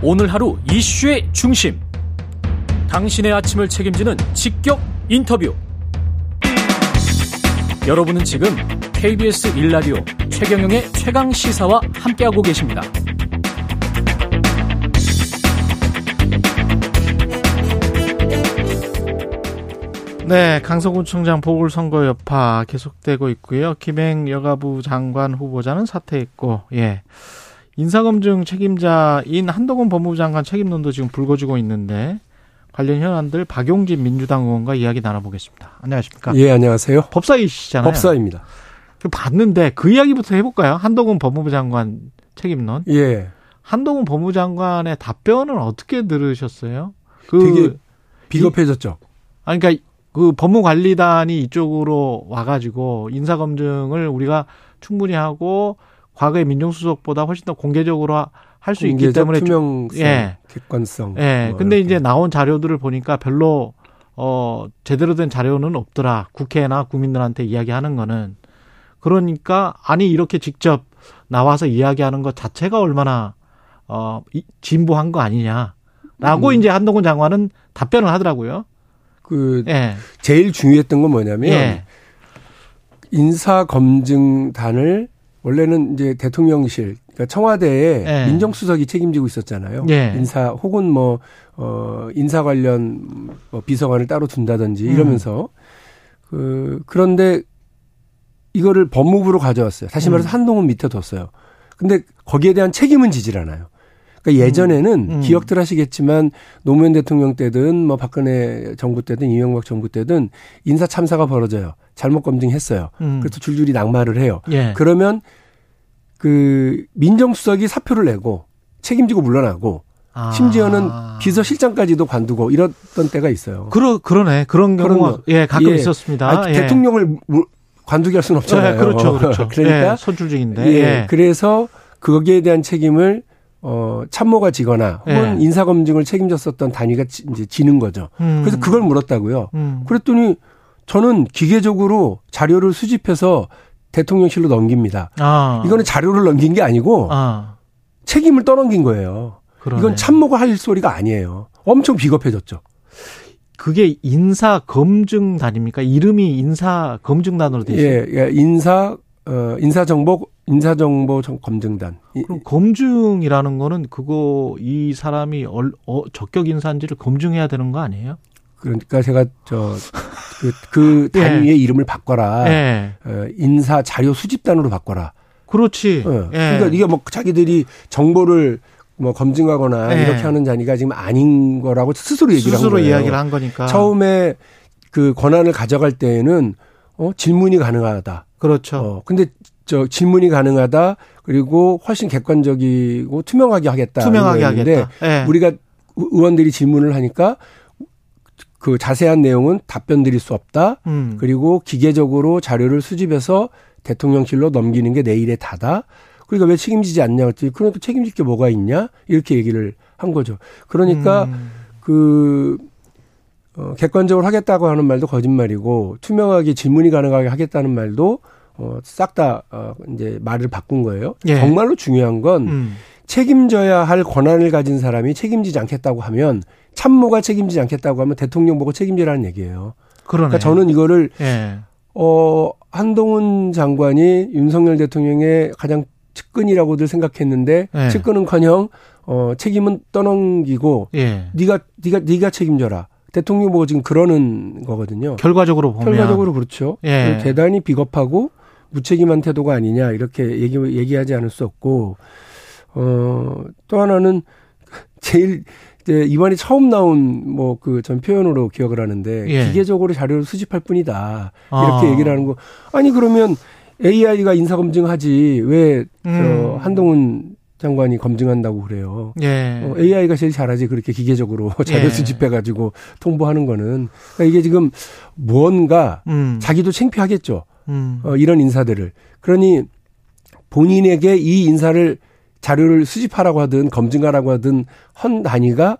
오늘 하루 이슈의 중심. 당신의 아침을 책임지는 직격 인터뷰. 여러분은 지금 KBS 일라디오 최경영의 최강 시사와 함께하고 계십니다. 네, 강서구 청장 보궐선거 여파 계속되고 있고요. 김행 여가부 장관 후보자는 사퇴했고, 예. 인사검증 책임자인 한동훈 법무부 장관 책임론도 지금 불거지고 있는데 관련 현안들 박용진 민주당 의원과 이야기 나눠보겠습니다. 안녕하십니까? 예, 안녕하세요. 법사이시잖아요. 법사입니다. 봤는데 그 이야기부터 해볼까요? 한동훈 법무부 장관 책임론. 예. 한동훈 법무부 장관의 답변은 어떻게 들으셨어요? 그 되게 비겁해졌죠. 아니, 그러니까 그 법무관리단이 이쪽으로 와가지고 인사검증을 우리가 충분히 하고 과거의 민정수석보다 훨씬 더 공개적으로 할 수 있기 때문에 투명성, 예. 객관성. 예. 뭐 근데 이렇게. 이제 나온 자료들을 보니까 별로 어 제대로 된 자료는 없더라. 국회나 국민들한테 이야기하는 거는 그러니까 아니 이렇게 직접 나와서 이야기하는 것 자체가 얼마나 어 진보한 거 아니냐라고 음. 이제 한동훈 장관은 답변을 하더라고요. 그 예. 제일 중요했던 건 뭐냐면 예. 인사 검증단을 원래는 이제 대통령실, 그러니까 청와대에 예. 민정수석이 책임지고 있었잖아요. 예. 인사 혹은 뭐, 어, 인사 관련 뭐 비서관을 따로 둔다든지 음. 이러면서 음. 그, 그런데 이거를 법무부로 가져왔어요. 다시 말해서 음. 한동훈 밑에 뒀어요. 근데 거기에 대한 책임은 지질 않아요. 그러니까 예전에는 음. 음. 기억들 하시겠지만 노무현 대통령 때든 뭐 박근혜 정부 때든 이명박 정부 때든 인사 참사가 벌어져요. 잘못 검증했어요. 음. 그래서 줄줄이 낙마를 해요. 예. 그러면 그 민정수석이 사표를 내고 책임지고 물러나고 아. 심지어는 비서실장까지도 관두고 이랬던 때가 있어요. 그러 그러네 그런 경우가 예 가끔 예. 있었습니다. 아니, 예. 대통령을 관두게 할 수는 없잖아요. 예, 그렇죠, 그렇죠. 그러니까 예, 선출직인데. 예, 예. 그래서 거기에 대한 책임을 어 참모가 지거나 혹은 인사 검증을 책임졌었던 단위가 이제 지는 거죠. 음. 그래서 그걸 물었다고요. 음. 그랬더니 저는 기계적으로 자료를 수집해서 대통령실로 넘깁니다. 아. 이거는 자료를 넘긴 게 아니고 아. 책임을 떠넘긴 거예요. 그러네. 이건 참모가 할 소리가 아니에요. 엄청 비겁해졌죠. 그게 인사 검증단입니까? 이름이 인사 검증단으로 되어 있어요. 예, 예, 인사 어 인사 정보 인사 정보 검증단. 그럼 검증이라는 거는 그거 이 사람이 얼, 어, 적격 인사인지를 검증해야 되는 거 아니에요? 그러니까 제가 저 그, 그 단위의 예. 이름을 바꿔라. 예. 어, 인사 자료 수집단으로 바꿔라. 그렇지. 어. 예. 그러니까 이게 뭐 자기들이 정보를 뭐 검증하거나 예. 이렇게 하는 자리가 지금 아닌 거라고 스스로 얘기를 스스로 한 거예요. 이야기를 한 거니까. 처음에 그 권한을 가져갈 때에는 어 질문이 가능하다. 그렇죠. 어 근데 저 질문이 가능하다. 그리고 훨씬 객관적이고 투명하게 하겠다. 투명하게 하겠다. 예. 우리가 의원들이 질문을 하니까 그 자세한 내용은 답변 드릴 수 없다. 음. 그리고 기계적으로 자료를 수집해서 대통령실로 넘기는 게 내일의 다다. 그러니까 왜 책임지지 않냐 그랬더니 그러니까 책임질 게 뭐가 있냐 이렇게 얘기를 한 거죠. 그러니까 음. 그 어, 객관적으로 하겠다고 하는 말도 거짓말이고 투명하게 질문이 가능하게 하겠다는 말도 어, 싹 다 어, 이제 말을 바꾼 거예요. 예. 정말로 중요한 건 음. 책임져야 할 권한을 가진 사람이 책임지지 않겠다고 하면 참모가 책임지지 않겠다고 하면 대통령 보고 책임지라는 얘기예요. 그러네. 그러니까 저는 이거를 예. 어 한동훈 장관이 윤석열 대통령의 가장 측근이라고들 생각했는데 예. 측근은커녕 어 책임은 떠넘기고 예. 네가 네가 네가 책임져라. 대통령 보고 지금 그러는 거거든요. 결과적으로 보면 결과적으로 그렇죠. 예. 대단히 비겁하고 무책임한 태도가 아니냐 이렇게 얘기 얘기하지 않을 수 없고 어또 하나는 제일 이제 이번에 처음 나온 뭐 그 전 표현으로 기억을 하는데 예. 기계적으로 자료를 수집할 뿐이다 이렇게 아. 얘기를 하는 거 아니 그러면 AI가 인사 검증하지 왜 음. 어, 한동훈 장관이 검증한다고 그래요. 예. 어, AI가 제일 잘하지 그렇게 기계적으로 자료 예. 수집해가지고 통보하는 거는 그러니까 이게 지금 무언가 음. 자기도 창피하겠죠. 음. 어, 이런 인사들을 그러니 본인에게 이 인사를 자료를 수집하라고 하든 검증하라고 하든 헌 단위가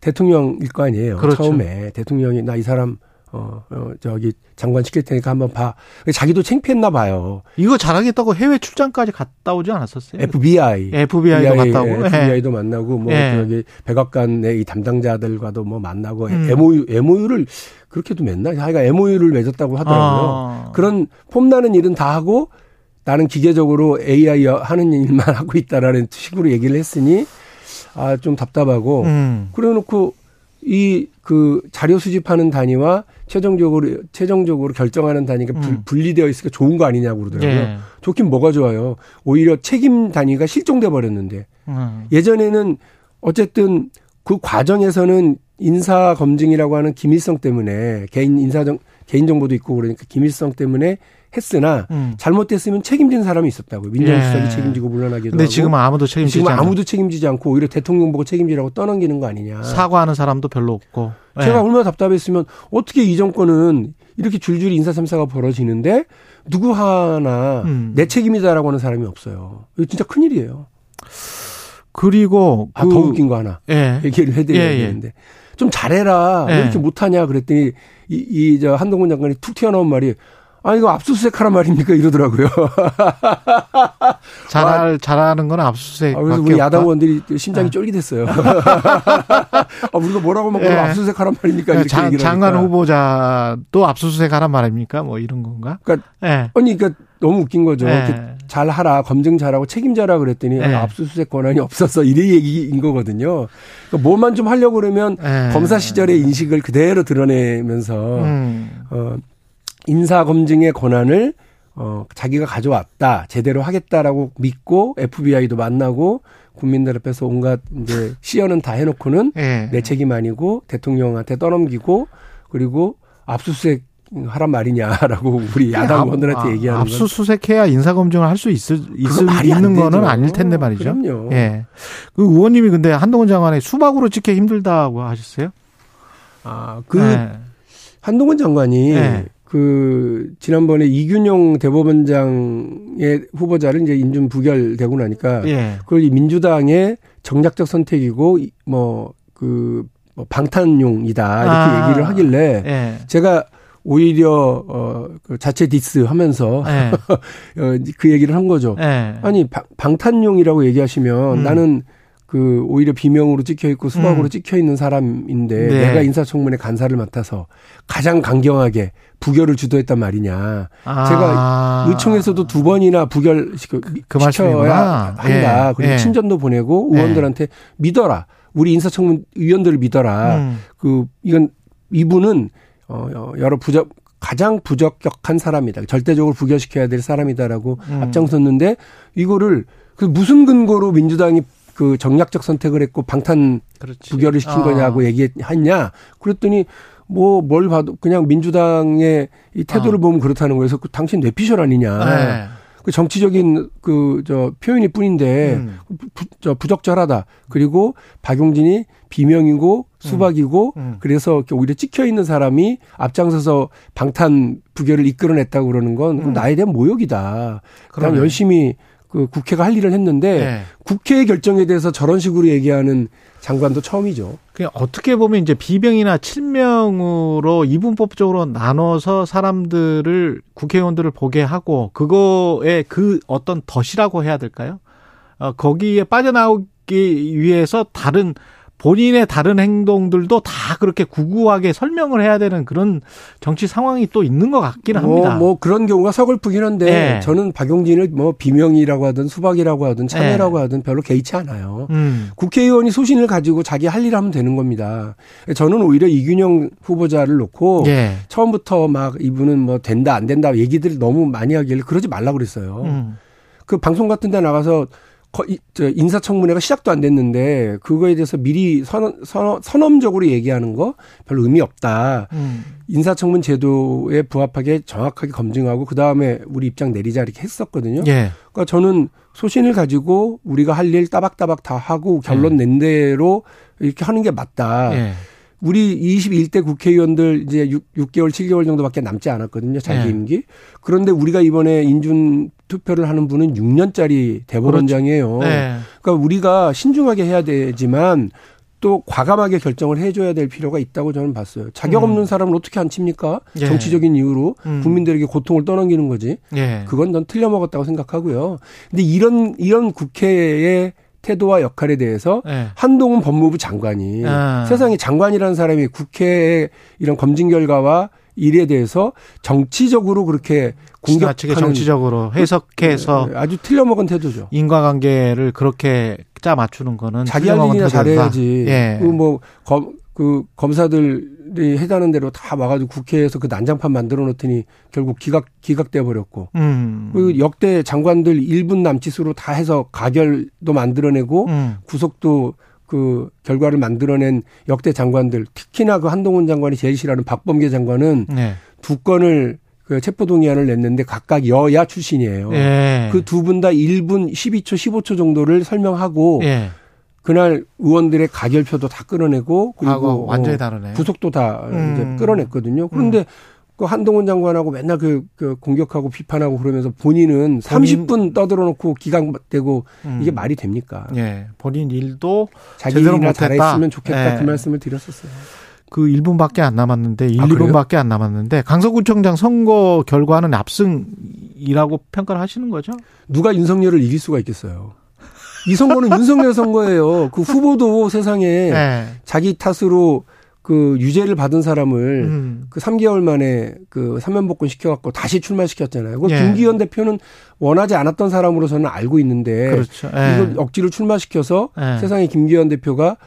대통령일 거 아니에요. 그렇죠. 처음에 대통령이 나 이 사람 어, 어, 저기 장관 시킬 테니까 한번 봐. 자기도 창피했나 봐요. 이거 잘하겠다고 해외 출장까지 갔다 오지 않았었어요? FBI. FBI도 FBI, 갔다 오고. FBI도 네. 만나고 뭐 네. 저기 백악관의 이 담당자들과도 뭐 만나고 음. MOU MOU를 그렇게도 맨날 자기가 MOU를 맺었다고 하더라고요. 아. 그런 폼나는 일은 다 하고 나는 기계적으로 AI 하는 일만 하고 있다라는 식으로 얘기를 했으니 아 좀 답답하고 음. 그래 놓고 이 그 자료 수집하는 단위와 최종적으로 최종적으로 결정하는 단위가 음. 분리되어 있으니까 좋은 거 아니냐고 그러더라고요. 예. 좋긴 뭐가 좋아요. 오히려 책임 단위가 실종돼 버렸는데 음. 예전에는 어쨌든 그 과정에서는 인사 검증이라고 하는 기밀성 때문에 개인 인사정 개인 정보도 있고 그러니까 기밀성 때문에 했으나 음. 잘못됐으면 책임진 사람이 있었다고요. 민정수석이 예. 책임지고 물러나기도 근데 하고. 지금 아무도 책임지지 지금 아무도 책임지지 않고 오히려 대통령 보고 책임지라고 떠넘기는 거 아니냐. 사과하는 사람도 별로 없고. 제가 예. 얼마나 답답했으면 어떻게 이 정권은 이렇게 줄줄이 인사 참사가 벌어지는데 누구 하나 음. 내 책임이다라고 하는 사람이 없어요. 이거 진짜 큰일이에요. 그리고 아, 그, 더 웃긴 거 하나 예. 얘기를 해드려야 예, 예. 되는데 좀 잘해라 왜 이렇게 못하냐 그랬더니 이저 한동훈 장관이 툭 튀어나온 말이 아, 이거 압수수색 하라 말입니까? 이러더라고요. 잘, 잘하는 건 압수수색. 아, 그래서 우리 야당 의원들이 심장이 네. 쫄깃했어요. 아, 우리가 뭐라고 막 네. 압수수색 하란 말입니까? 이렇게 장, 장관 후보자도 압수수색 하란 말입니까? 뭐 이런 건가? 그러니까, 네. 아니, 그러니까 너무 웃긴 거죠. 네. 잘 하라, 검증 잘하고 책임져라 그랬더니 네. 압수수색 권한이 없어서 이래 얘기인 거거든요. 그러니까 뭐만 좀 하려고 그러면 네. 검사 시절의 인식을 그대로 드러내면서, 음. 어, 인사 검증의 권한을 어 자기가 가져왔다 제대로 하겠다라고 믿고 FBI도 만나고 국민들 앞에서 온갖 이제 시연은 다 해놓고는 네. 내 책임 아니고 대통령한테 떠넘기고 그리고 압수수색 하란 말이냐라고 우리 야당 의원들한테 아, 얘기하는 압수수색해야 인사검증을 할 수 있을 있을 있는 거는 아닐 텐데 말이죠. 그럼요. 예. 그 의원님이 근데 한동훈 장관의 수박으로 찍기 힘들다고 하셨어요? 아, 그 네. 한동훈 장관이 네. 그 지난번에 이균용 대법원장의 후보자를 이제 인준 부결되고 나니까 예. 그걸 민주당의 정략적 선택이고 뭐그 뭐 방탄용이다 이렇게 아. 얘기를 하길래 예. 제가 오히려 어그 자체 디스 하면서 예. 어, 그 얘기를 한 거죠. 예. 아니 방탄용이라고 얘기하시면 음. 나는 그 오히려 비명으로 찍혀 있고 수박으로 음. 찍혀 있는 사람인데 네. 내가 인사청문회 간사를 맡아서 가장 강경하게 부결을 주도했단 말이냐. 아. 제가 의총에서도 두 번이나 부결 그, 그 시켜야 한다. 예. 그리고 예. 친전도 보내고 예. 의원들한테 믿어라. 우리 인사청문 위원들을 믿어라. 음. 그 이건 이분은 어 여러 부적 가장 부적격한 사람이다. 절대적으로 부결시켜야 될 사람이다라고 음. 앞장섰는데 이거를 그 무슨 근거로 민주당이 그 정략적 선택을 했고 방탄 그렇지. 부결을 시킨 아. 거냐고 얘기했냐. 그랬더니 뭐 뭘 봐도 그냥 민주당의 이 태도를 아. 보면 그렇다는 거에서 그 당신 뇌피셜 아니냐. 네. 그 정치적인 그 저 표현일 뿐인데 음. 부, 저 부적절하다. 그리고 박용진이 비명이고 수박이고 음. 음. 그래서 오히려 찍혀 있는 사람이 앞장서서 방탄 부결을 이끌어냈다고 그러는 건 음. 나에 대한 모욕이다. 그럼 열심히 그 국회가 할 일을 했는데 네. 국회의 결정에 대해서 저런 식으로 얘기하는 장관도 처음이죠. 그냥 어떻게 보면 이제 비명이나 칠명으로 이분법적으로 나눠서 사람들을 국회의원들을 보게 하고 그거에 그 어떤 덫이라고 해야 될까요? 어, 거기에 빠져나오기 위해서 다른 본인의 다른 행동들도 다 그렇게 구구하게 설명을 해야 되는 그런 정치 상황이 또 있는 것 같기는 뭐, 합니다. 뭐 그런 경우가 서글프긴 한데 네. 저는 박용진을 뭐 비명이라고 하든 수박이라고 하든 참외라고 네. 하든 별로 개의치 않아요. 음. 국회의원이 소신을 가지고 자기 할 일 하면 되는 겁니다. 저는 오히려 이균영 후보자를 놓고 네. 처음부터 막 이분은 뭐 된다 안 된다 얘기들을 너무 많이 하길래 그러지 말라 그랬어요. 음. 그 방송 같은 데 나가서 인사청문회가 시작도 안 됐는데 그거에 대해서 미리 선, 선, 선언적으로 얘기하는 거 별로 의미 없다. 음. 인사청문 제도에 부합하게 정확하게 검증하고 그 다음에 우리 입장 내리자 이렇게 했었거든요. 예. 그러니까 저는 소신을 가지고 우리가 할 일 따박따박 다 하고 결론 음. 낸 대로 이렇게 하는 게 맞다. 예. 우리 21대 국회의원들 이제 6, 개월 7개월 정도밖에 남지 않았거든요. 자기 네. 임기. 그런데 우리가 이번에 인준 투표를 하는 분은 6년짜리 대법원장이에요. 그렇죠. 네. 그러니까 우리가 신중하게 해야 되지만 그것도 과감하게 결정을 해줘야 될 필요가 있다고 저는 봤어요. 자격 음. 없는 음. 사람을 어떻게 안 칩니까? 예. 정치적인 이유로 음. 국민들에게 고통을 떠넘기는 거지. 예. 그건 넌 틀려 먹었다고 생각하고요. 근데 이런 이런 국회의 태도와 역할에 대해서 네. 한동훈 법무부 장관이 아. 세상에 장관이라는 사람이 국회의 이런 검증 결과와 일에 대해서 정치적으로 그렇게 공격하는 정치적으로 해석해서 네, 아주 틀려먹은 태도죠. 인과관계를 그렇게 짜 맞추는 거는 자기 할 일이나 잘해야지. 예. 그뭐 그 검사들이 해다는 대로 다 와가지고 국회에서 그 난장판 만들어 놓더니 결국 기각 기각돼 버렸고 음. 그 역대 장관들 1분 남짓으로 다 해서 가결도 만들어내고 음. 구속도 그 결과를 만들어낸 역대 장관들 특히나 그 한동훈 장관이 제일 싫어하는 박범계 장관은 네. 두 건을 그 체포동의안을 냈는데 각각 여야 출신이에요. 네. 그두 분 다 1분 12초 15초 정도를 설명하고 네. 그날 의원들의 가결표도 다 끌어내고 그리고 완전히 다르네. 구속도 다 음. 이제 끌어냈거든요. 그런데 음. 그 한동훈 장관하고 맨날 그, 그 공격하고 비판하고 그러면서 본인은 본인, 30분 떠들어 놓고 기각되고 음. 이게 말이 됩니까? 예. 본인 일도 자기 일이나 잘했으면 좋겠다 예. 그 말씀을 드렸었어요. 그 1분밖에 안 남았는데 1, 아, 2분밖에 안 남았는데 강서구청장 선거 결과는 압승이라고 평가를 하시는 거죠? 누가 윤석열을 이길 수가 있겠어요? 이 선거는 윤석열 선거예요. 그 후보도 세상에 네. 자기 탓으로 그 유죄를 받은 사람을 음. 그 3개월 만에 그 사면복권 시켜갖고 다시 출마시켰잖아요. 그 예. 김기현 대표는 원하지 않았던 사람으로서는 알고 있는데 그렇죠. 예. 이걸 억지로 출마시켜서 예. 세상에 김기현 대표가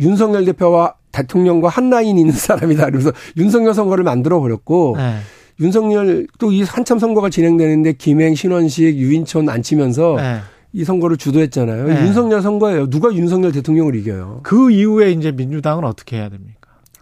윤석열 대표와 대통령과 한 라인 있는 사람이다. 그래서 윤석열 선거를 만들어 버렸고 예. 윤석열 또 이 한참 선거가 진행되는데 김행, 신원식, 유인촌 안 치면서 예. 이 선거를 주도했잖아요. 네. 윤석열 선거예요. 누가 윤석열 대통령을 이겨요? 그 이후에 이제 민주당은 어떻게 해야 됩니까?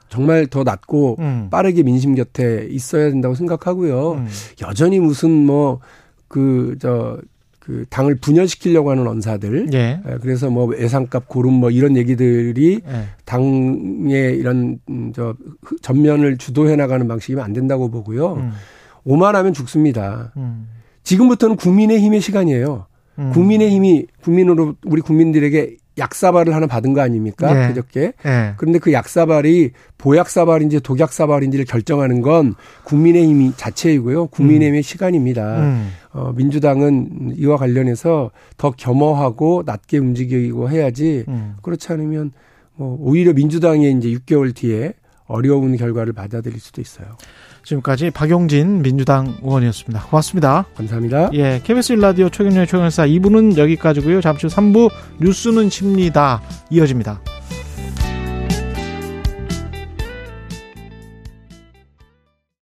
정말 더 낮고 음. 빠르게 민심 곁에 있어야 된다고 생각하고요. 음. 여전히 무슨 뭐 그 저그 당을 분열시키려고 하는 언사들, 예. 예. 그래서 뭐 예상값 고름 뭐 이런 얘기들이 예. 당의 이런 음, 저 전면을 주도해 나가는 방식이면 안 된다고 보고요. 음. 오만하면 죽습니다. 음. 지금부터는 국민의 힘의 시간이에요. 음. 국민의 힘이 국민으로 우리 국민들에게 약사발을 하나 받은 거 아닙니까? 네. 그저께. 네. 그런데 그 약사발이 보약사발인지 독약사발인지를 결정하는 건 국민의힘이 자체이고요. 국민의힘의 음. 시간입니다. 음. 어, 민주당은 이와 관련해서 더 겸허하고 낮게 움직이고 해야지 음. 그렇지 않으면 뭐 오히려 민주당이 이제 6개월 뒤에 어려운 결과를 받아들일 수도 있어요. 지금까지 박용진 민주당 의원이었습니다. 고맙습니다. 감사합니다. 예, KBS 1라디오 최경련의 최경사 2부는 여기까지고요. 잠시 후 3부 뉴스는 쉽니다. 이어집니다.